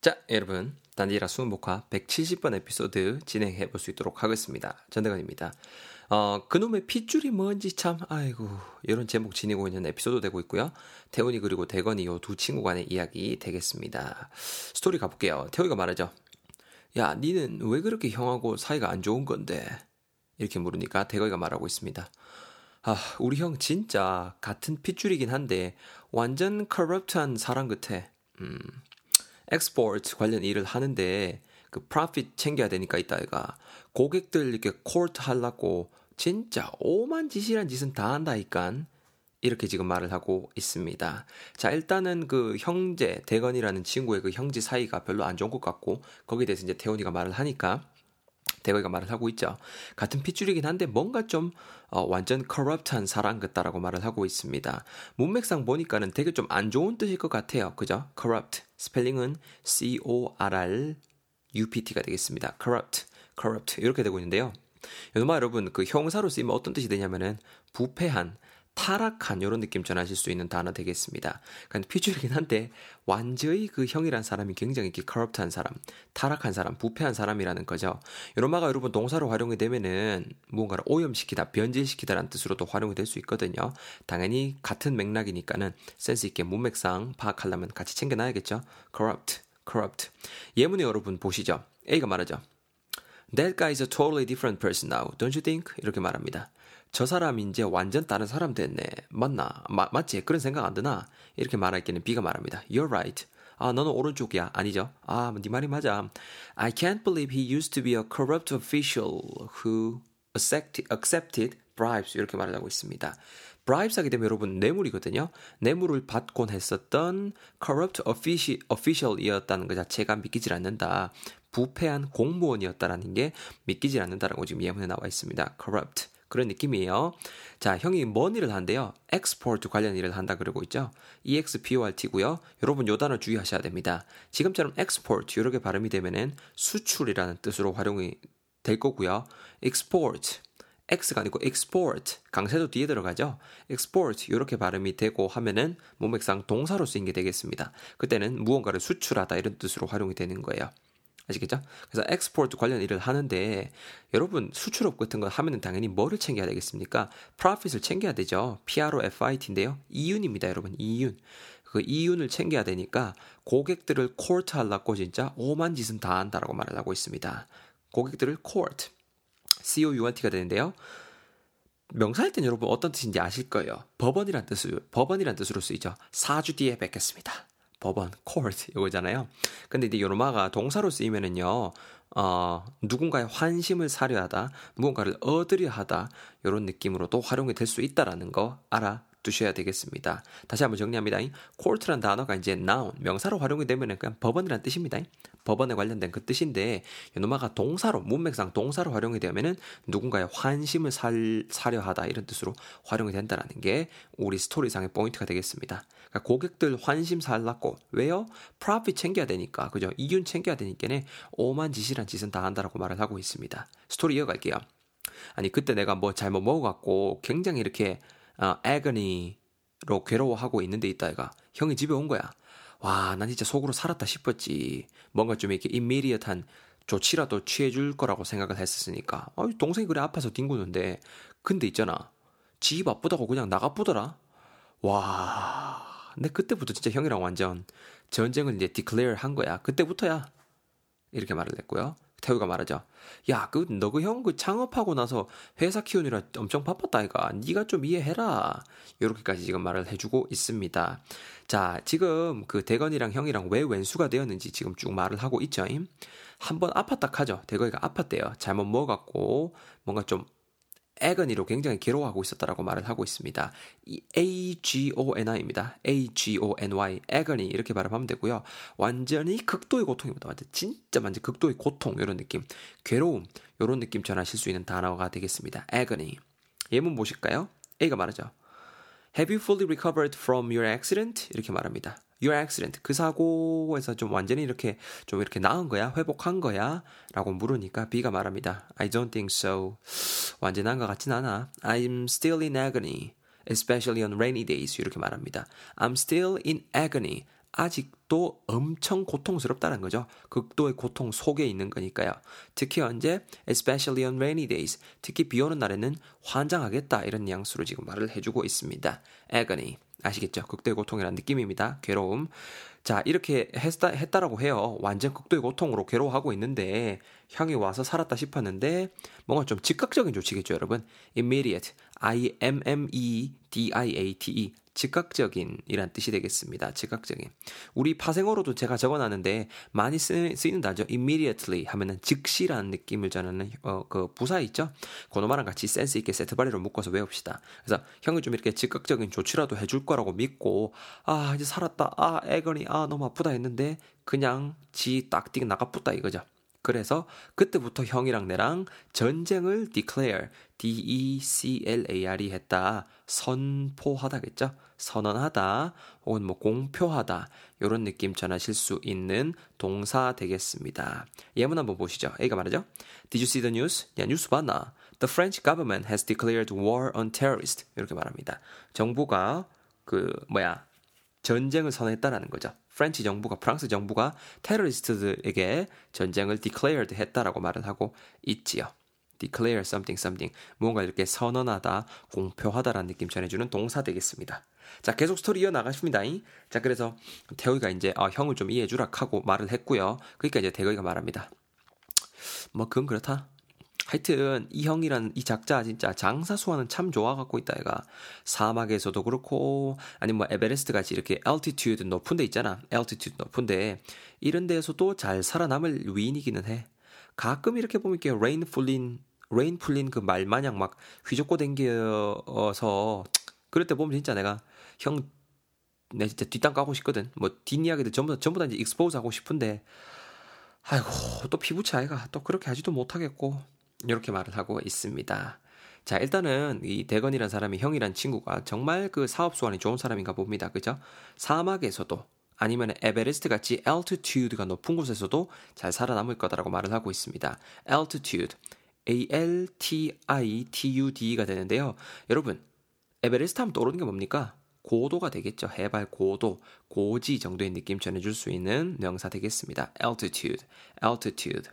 자, 여러분. 단지라 수목화 170번 에피소드 진행해 볼 수 있도록 하겠습니다. 전대건입니다. 어, 그놈의 핏줄이 뭔지 참, 아이고, 이런 제목 지니고 있는 에피소드 되고 있고요. 태훈이 그리고 대건이 요 두 친구 간의 이야기 되겠습니다. 스토리 가볼게요. 태훈이가 말하죠. 야, 니는 왜 그렇게 형하고 사이가 안 좋은 건데? 이렇게 물으니까 대건이가 말하고 있습니다. 아, 우리 형 진짜 같은 핏줄이긴 한데 완전 corrupt한 사람 같아. 음, export 관련 일을 하는데 그 profit 챙겨야 되니까 이따가 고객들 이렇게 콜트 하려고 진짜 오만 짓이란 짓은 다 한다니깐 이렇게 지금 말을 하고 있습니다. 자, 일단은 그 형제, 대건이라는 친구의 그 형제 사이가 별로 안 좋은 것 같고, 거기에 대해서 이제 태훈이가 말을 하니까, 대건이가 말을 하고 있죠. 같은 핏줄이긴 한데 뭔가 좀 어, 완전 커럽트한 사람 같다라고 말을 하고 있습니다. 문맥상 보니까는 되게 좀 안 좋은 뜻일 것 같아요. 그죠? corrupt. 스펠링은 C-O-R-R-U-P-T가 되겠습니다. corrupt, corrupt. 이렇게 되고 있는데요. 요마 여러분, 그 형사로 쓰이면 어떤 뜻이 되냐면은 부패한, 타락한 이런 느낌 전하실 수 있는 단어 되겠습니다. 그러니까 피줄이긴 한데 완전히 그 형이란 사람이 굉장히 이렇게 커럽트한 사람, 타락한 사람, 부패한 사람이라는 거죠. 이런 마가 여러분 동사로 활용이 되면은 무언가를 오염시키다, 변질시키다라는 뜻으로도 활용이 될 수 있거든요. 당연히 같은 맥락이니까는 센스 있게 문맥상 파악하려면 같이 챙겨놔야겠죠. corrupt, corrupt. 예문에 여러분 보시죠. A가 말하죠. That guy is a totally different person now, don't you think? 이렇게 말합니다. 저 사람이 이제 완전 다른 사람 됐네. 맞나? 마, 맞지? 그런 생각 안 드나? 이렇게 말할 때는 B가 말합니다. You're right. 아, 너는 오른쪽이야. 아니죠? 아, 네 말이 맞아. I can't believe he used to be a corrupt official who accepted bribes. 이렇게 말을 하고 있습니다. bribes 하게 되면 여러분 뇌물이거든요. 뇌물을 받곤 했었던 corrupt official이었다는 것 자체가 믿기질 않는다. 부패한 공무원이었다라는 게 믿기질 않는다라고 지금 예문에 나와 있습니다. corrupt. 그런 느낌이에요. 자, 형이 뭔 일을 한대요? export 관련 일을 한다 그러고 있죠. export고요. 여러분 요 단어 주의하셔야 됩니다. 지금처럼 export 이렇게 발음이 되면은 수출이라는 뜻으로 활용이 될 거고요. export X가 아니고 export 강세도 뒤에 들어가죠. export 이렇게 발음이 되고 하면은 문맥상 동사로 쓰인 게 되겠습니다. 그때는 무언가를 수출하다 이런 뜻으로 활용이 되는 거예요. 아시겠죠? 그래서 엑스포트 관련 일을 하는데 여러분 수출업 같은 거 하면은 당연히 뭐를 챙겨야 되겠습니까? 프로핏을 챙겨야 되죠. PROFIT인데요. 이윤입니다, 여러분. 이윤. 그 이윤을 챙겨야 되니까 고객들을 코트 하려고 진짜 오만 짓은 다 한다라고 말을 하고 있습니다. 고객들을 코트. COUNT가 되는데요. 명사할 땐 여러분 어떤 뜻인지 아실 거예요. 법원이란 뜻으로, 법원이란 뜻으로 쓰이죠. 4주 뒤에 뵙겠습니다. 법원, court 이거잖아요. 근데 이제 요로마가 동사로 쓰이면은요, 어, 누군가의 환심을 사려 하다, 무언가를 얻으려 하다, 이런 느낌으로도 활용이 될 수 있다라는 거 알아 두셔야 되겠습니다. 다시 한번 정리합니다. court란 단어가 이제 noun, 명사로 활용이 되면 그냥 법원이란 뜻입니다. 법원에 관련된 그 뜻인데 요노마가 동사로 문맥상 동사로 활용이 되면은 누군가의 환심을 살, 사려 하다 이런 뜻으로 활용이 된다라는 게 우리 스토리상의 포인트가 되겠습니다. 그러니까 고객들 환심 살라고 왜요? profit 챙겨야 되니까 그죠? 이윤 챙겨야 되니까는 오만 짓이란 짓은 다 한다라고 말을 하고 있습니다. 스토리 이어갈게요. 아니 그때 내가 뭐 잘못 먹어갖고 굉장히 이렇게 어, 애거니로 괴로워하고 있는데 있다 애가 형이 집에 온 거야. 와, 난 진짜 속으로 살았다 싶었지. 뭔가 좀 이렇게 임미리엇한 조치라도 취해줄 거라고 생각을 했었으니까. 어, 동생이 그래 아파서 뒹구는데. 근데 있잖아. 지 바쁘다고 그냥 나가쁘더라. 와, 근데 그때부터 진짜 형이랑 완전 전쟁을 이제 디클레어 한 거야. 그때부터야. 이렇게 말을 했고요. 태우가 말하죠. 야, 그 너 그 형 그 창업하고 나서 회사 키우느라 엄청 바빴다 아이가. 네가 좀 이해해라. 이렇게까지 지금 말을 해주고 있습니다. 자, 지금 그 대건이랑 형이랑 왜 왼수가 되었는지 지금 쭉 말을 하고 있죠. 한번 아팠다 하죠. 대건이가 아팠대요. 잘못 먹었고 뭔가 좀 애건이로 굉장히 괴로워하고 있었다라고 말을 하고 있습니다. 이 A-G-O-N-I입니다. A-G-O-N-Y, 애건이 이렇게 발음하면 되고요. 완전히 극도의 고통입니다. 완전 진짜 완전 극도의 고통 이런 느낌, 괴로움 이런 느낌 전하실 수 있는 단어가 되겠습니다. agony. 예문 보실까요? A가 말하죠. Have you fully recovered from your accident? 이렇게 말합니다. Your accident 그 사고에서 좀 완전히 이렇게 좀 이렇게 나은 거야? 회복한 거야? 라고 물으니까 B가 말합니다. I don't think so. 완전 한 것 같진 않아. I'm still in agony especially on rainy days. 이렇게 말합니다. I'm still in agony. 아직도 엄청 고통스럽다는 거죠. 극도의 고통 속에 있는 거니까요. 특히 언제? Especially on rainy days. 특히 비 오는 날에는 환장하겠다. 이런 뉘앙스로 지금 말을 해주고 있습니다. agony 아시겠죠? 극도의 고통이라는 느낌입니다. 괴로움. 자, 이렇게 했다, 했다라고 해요. 완전 극도의 고통으로 괴로워하고 있는데, 형이 와서 살았다 싶었는데, 뭔가 좀 즉각적인 조치겠죠, 여러분? immediate, I-M-M-E-D-I-A-T-E. 즉각적인 이란 뜻이 되겠습니다. 즉각적인. 우리 파생어로도 제가 적어놨는데 많이 쓰, 쓰이는 단어 immediately 하면은 즉시라는 느낌을 전하는 어, 그 부사 있죠. 그놈아랑 같이 센스 있게 세트바리로 묶어서 외웁시다. 그래서 형이 좀 이렇게 즉각적인 조치라도 해줄 거라고 믿고 아 이제 살았다. 아 애거니 아 너무 아프다 했는데 그냥 지 딱띵 나가붙다 이거죠. 그래서 그때부터 형이랑 내랑 전쟁을 declare, D-E-C-L-A-R-E 했다. 선포하다겠죠? 선언하다 혹은 뭐 공표하다 이런 느낌 전하실 수 있는 동사 되겠습니다. 예문 한번 보시죠. A가 말하죠. Did you see the news? 야 뉴스 봤나? The French government has declared war on terrorists. 이렇게 말합니다. 정부가 그 뭐야 전쟁을 선언했다라는 거죠. French 정부가 프랑스 정부가 테러리스트들에게 전쟁을 declared 했다라고 말을 하고 있지요. Declare something something 무언가 이렇게 선언하다, 공표하다라는 느낌 전해주는 동사 되겠습니다. 자, 계속 스토리 이어나가십니다. 자, 그래서 태훈이가 이제 아, 형을 좀 이해해주라 하고 말을 했고요. 그러니까 이제 태훈이가 말합니다. 뭐 그건 그렇다. 하여튼 이 형이란 이 작자 진짜 장사 수완은 참 좋아 갖고 있다 얘가 사막에서도 그렇고 아니면 뭐 에베레스트 같이 이렇게 altitude 높은 데 있잖아 altitude 높은 데 이런 데에서도 잘 살아남을 위인이기는 해 가끔 이렇게 보면 이렇게 rein 풀린 rein 풀린 그 말 마냥 막 휘젓고 댕겨서 그럴 때 보면 진짜 내가 형 내 진짜 뒷땅 까고 싶거든 뭐 뒷이야기들 전부 다 전부 다 이제 expose 하고 싶은데 아이고 또 피붙이 아이가 또 그렇게 하지도 못하겠고 이렇게 말을 하고 있습니다. 자, 일단은 이 대건이란 사람이 형이란 친구가 정말 그 사업 수완이 좋은 사람인가 봅니다. 그죠? 사막에서도 아니면 에베레스트 같이 altitude가 높은 곳에서도 잘 살아남을 거다라고 말을 하고 있습니다. altitude, A-L-T-I-T-U-D가 되는데요. 여러분, 에베레스트 하면 떠오르는 게 뭡니까? 고도가 되겠죠. 해발 고도, 고지 정도의 느낌 전해줄 수 있는 명사 되겠습니다. altitude, altitude.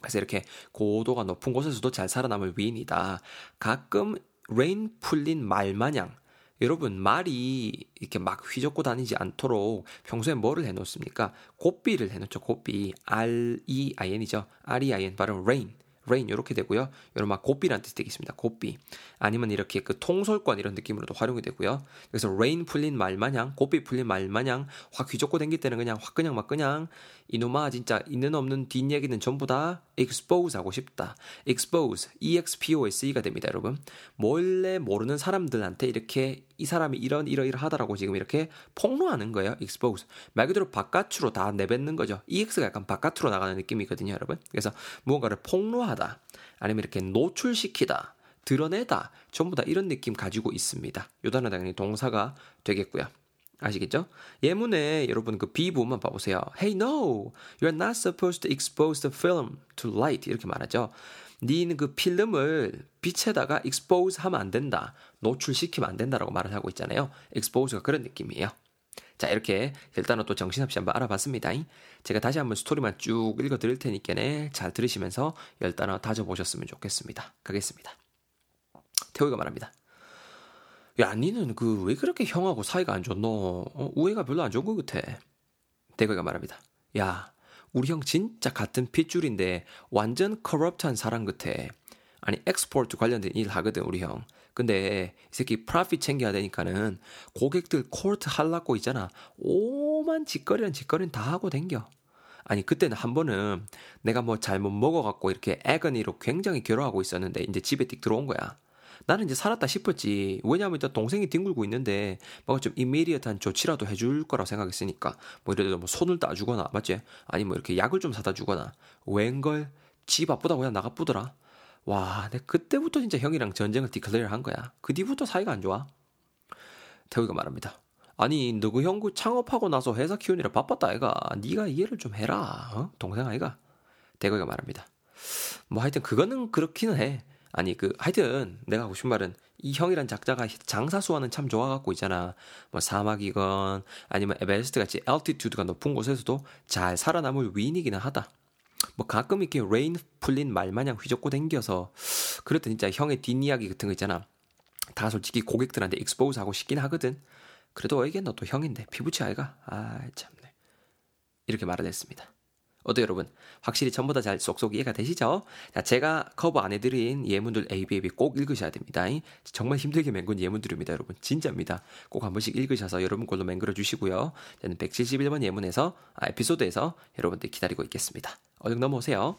그래서 이렇게 고도가 높은 곳에서도 잘 살아남을 위인이다. 가끔 rein 풀린 말 마냥 여러분 말이 이렇게 막 휘젓고 다니지 않도록 평소에 뭐를 해놓습니까? 고삐를 해놓죠. 고삐 R E I N이죠. R E I N 발음 rein rein 이렇게 되고요. 여러분 막 고삐란 뜻이 되겠습니다. 고삐 아니면 이렇게 그 통솔권 이런 느낌으로도 활용이 되고요. 그래서 rein 풀린 말 마냥 고삐 풀린 말 마냥 확 휘젓고 댕길 때는 그냥 확 그냥 막 그냥 이놈아 진짜 있는 없는 뒷얘기는 전부 다 expose 하고 싶다. expose, expose가 됩니다, 여러분. 몰래 모르는 사람들한테 이렇게 이 사람이 이런 이러이러하다라고 지금 이렇게 폭로하는 거예요. expose. 말 그대로 바깥으로 다 내뱉는 거죠. ex가 약간 바깥으로 나가는 느낌이거든요, 여러분. 그래서 무언가를 폭로하다. 아니면 이렇게 노출시키다. 드러내다. 전부 다 이런 느낌 가지고 있습니다. 요 단어 당연히 동사가 되겠고요. 아시겠죠? 예문에 여러분 그 B 부분만 봐보세요. Hey no, you're not supposed to expose the film to light 이렇게 말하죠. 니는 그 필름을 빛에다가 expose 하면 안 된다. 노출시키면 안 된다라고 말을 하고 있잖아요. expose가 그런 느낌이에요. 자, 이렇게 일단은 또 정신없이 한번 알아봤습니다. 제가 다시 한번 스토리만 쭉 읽어 드릴 테니까 잘 들으시면서 열 단어 다져 보셨으면 좋겠습니다. 가겠습니다. 태호가 말합니다. 야, 니는 그 왜 그렇게 형하고 사이가 안 좋노? 어, 우애가 별로 안 좋은 것 같아. 대건이가 말합니다. 야, 우리 형 진짜 같은 핏줄인데 완전 corrupt한 사람 같아. 아니 export 관련된 일 하거든 우리 형. 근데 이 새끼 profit 챙겨야 되니까는 고객들 코트 할라고 있잖아. 오만 짓거리란 짓거리는 다 하고 댕겨. 아니 그때는 한 번은 내가 뭐 잘못 먹어갖고 이렇게 agony로 굉장히 괴로워하고 있었는데 이제 집에 띡 들어온 거야. 나는 이제 살았다 싶었지. 왜냐하면 일단 동생이 뒹굴고 있는데 뭔가 좀 이미디어트한 조치라도 해줄 거라고 생각했으니까 뭐 예를 들어 뭐 손을 따주거나 맞지? 아니 뭐 이렇게 약을 좀 사다 주거나 웬걸 지 바쁘다고 그냥 나가쁘더라. 와, 내 그때부터 진짜 형이랑 전쟁을 디클레어 한 거야. 그 뒤부터 사이가 안 좋아. 태우이가 말합니다. 아니, 너그 형구 창업하고 나서 회사 키우느라 바빴다 아이가. 네가 이해를 좀 해라. 어? 동생 아이가. 대건이가 말합니다. 뭐 하여튼 그거는 그렇기는 해. 아니 그 하여튼 내가 하고 싶은 말은 이 형이란 작자가 장사 수완은 참 좋아갖고 있잖아. 뭐 사막이건 아니면 에베레스트 같이 altitude가 높은 곳에서도 잘 살아남을 위인이기는 하다. 뭐 가끔 이렇게 rein 풀린 말 마냥 휘젓고 댕겨서 그랬더니 진짜 형의 뒷이야기 같은 거 있잖아. 다 솔직히 고객들한테 expose 하고 싶긴 하거든. 그래도 어이게 너 또 형인데 피붙이 아이가? 아 참네. 이렇게 말을 했습니다. 어때 여러분? 확실히 전보다 잘 쏙쏙 이해가 되시죠? 자, 제가 커버 안 해드린 예문들 A, B, A, B 꼭 읽으셔야 됩니다. 정말 힘들게 맹근 예문들입니다, 여러분. 진짜입니다. 꼭 한 번씩 읽으셔서 여러분 걸로 맹글어 주시고요. 저는 171번 예문에서, 아, 에피소드에서 여러분들 기다리고 있겠습니다. 얼른 넘어오세요.